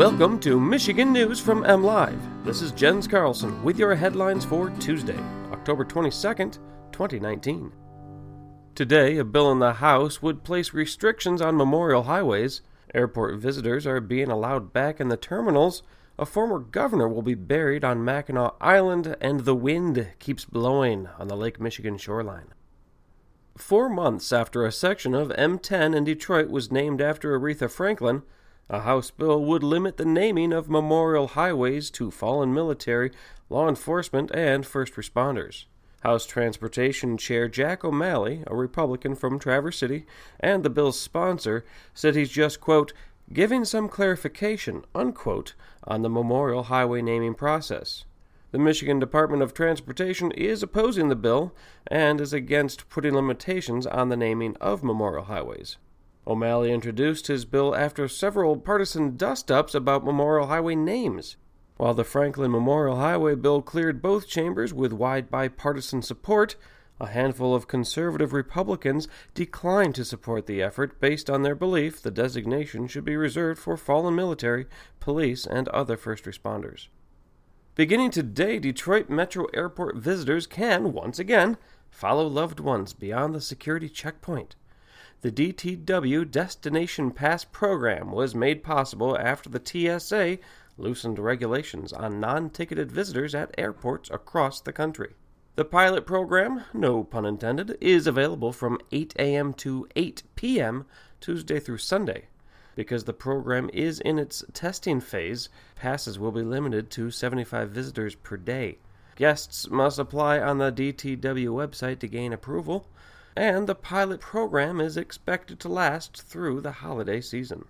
Welcome to Michigan News from MLive. This is Jens Carlson with your headlines for Tuesday, October 22nd, 2019. Today, a bill in the House would place restrictions on memorial highways. Airport visitors are being allowed back in the terminals. A former governor will be buried on Mackinac Island, and the wind keeps blowing on the Lake Michigan shoreline. Four months after a section of M10 in Detroit was named after Aretha Franklin, a House bill would limit the naming of memorial highways to fallen military, law enforcement, and first responders. House Transportation Chair Jack O'Malley, a Republican from Traverse City and the bill's sponsor, said he's just, quote, giving some clarification, unquote, on the memorial highway naming process. The Michigan Department of Transportation is opposing the bill and is against putting limitations on the naming of memorial highways. O'Malley introduced his bill after several partisan dust ups about Memorial Highway names. While the Franklin Memorial Highway bill cleared both chambers with wide bipartisan support, a handful of conservative Republicans declined to support the effort based on their belief the designation should be reserved for fallen military, police, and other first responders. Beginning today, Detroit Metro Airport visitors can, once again, follow loved ones beyond the security checkpoint. The DTW Destination Pass program was made possible after the TSA loosened regulations on non ticketed visitors at airports across the country. The pilot program, no pun intended, is available from 8 a.m. to 8 p.m. Tuesday through Sunday. Because the program is in its testing phase, passes will be limited to 75 visitors per day. Guests must apply on the DTW website to gain approval and the pilot program is expected to last through the holiday season.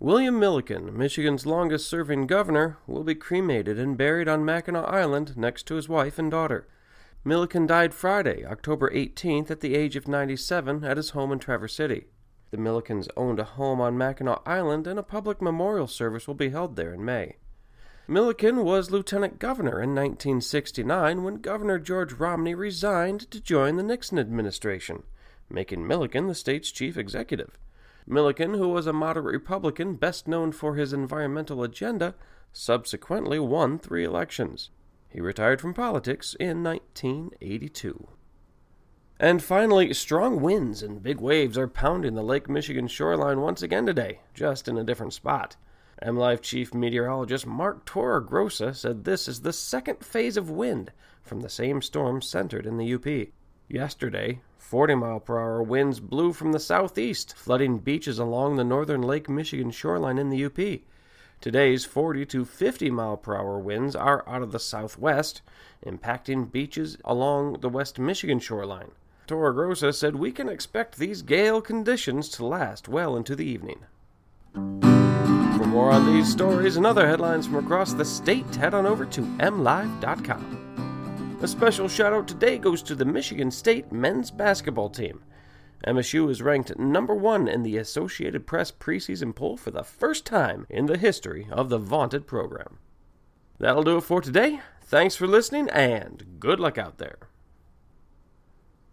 William Milliken, Michigan's longest serving governor, will be cremated and buried on Mackinac Island next to his wife and daughter. Milliken died Friday, October 18th, at the age of 97 at his home in Traverse City. The Millikens owned a home on Mackinac Island, and a public memorial service will be held there in May. Milliken was lieutenant governor in 1969 when Governor George Romney resigned to join the Nixon administration, making Milliken the state's chief executive. Milliken, who was a moderate Republican best known for his environmental agenda, subsequently won three elections. He retired from politics in 1982. And finally, strong winds and big waves are pounding the Lake Michigan shoreline once again today, just in a different spot. MLive Chief Meteorologist Mark Torregrossa said this is the second phase of wind from the same storm centered in the UP. Yesterday, 40 mile per hour winds blew from the southeast, flooding beaches along the northern Lake Michigan shoreline in the UP. Today's 40 to 50 mile per hour winds are out of the southwest, impacting beaches along the West Michigan shoreline. Torregrossa said we can expect these gale conditions to last well into the evening. More on these stories and other headlines from across the state, head on over to mlive.com. A special shout out today goes to the Michigan State men's basketball team. MSU is ranked number one in the Associated Press preseason poll for the first time in the history of the vaunted program. That'll do it for today. Thanks for listening and good luck out there.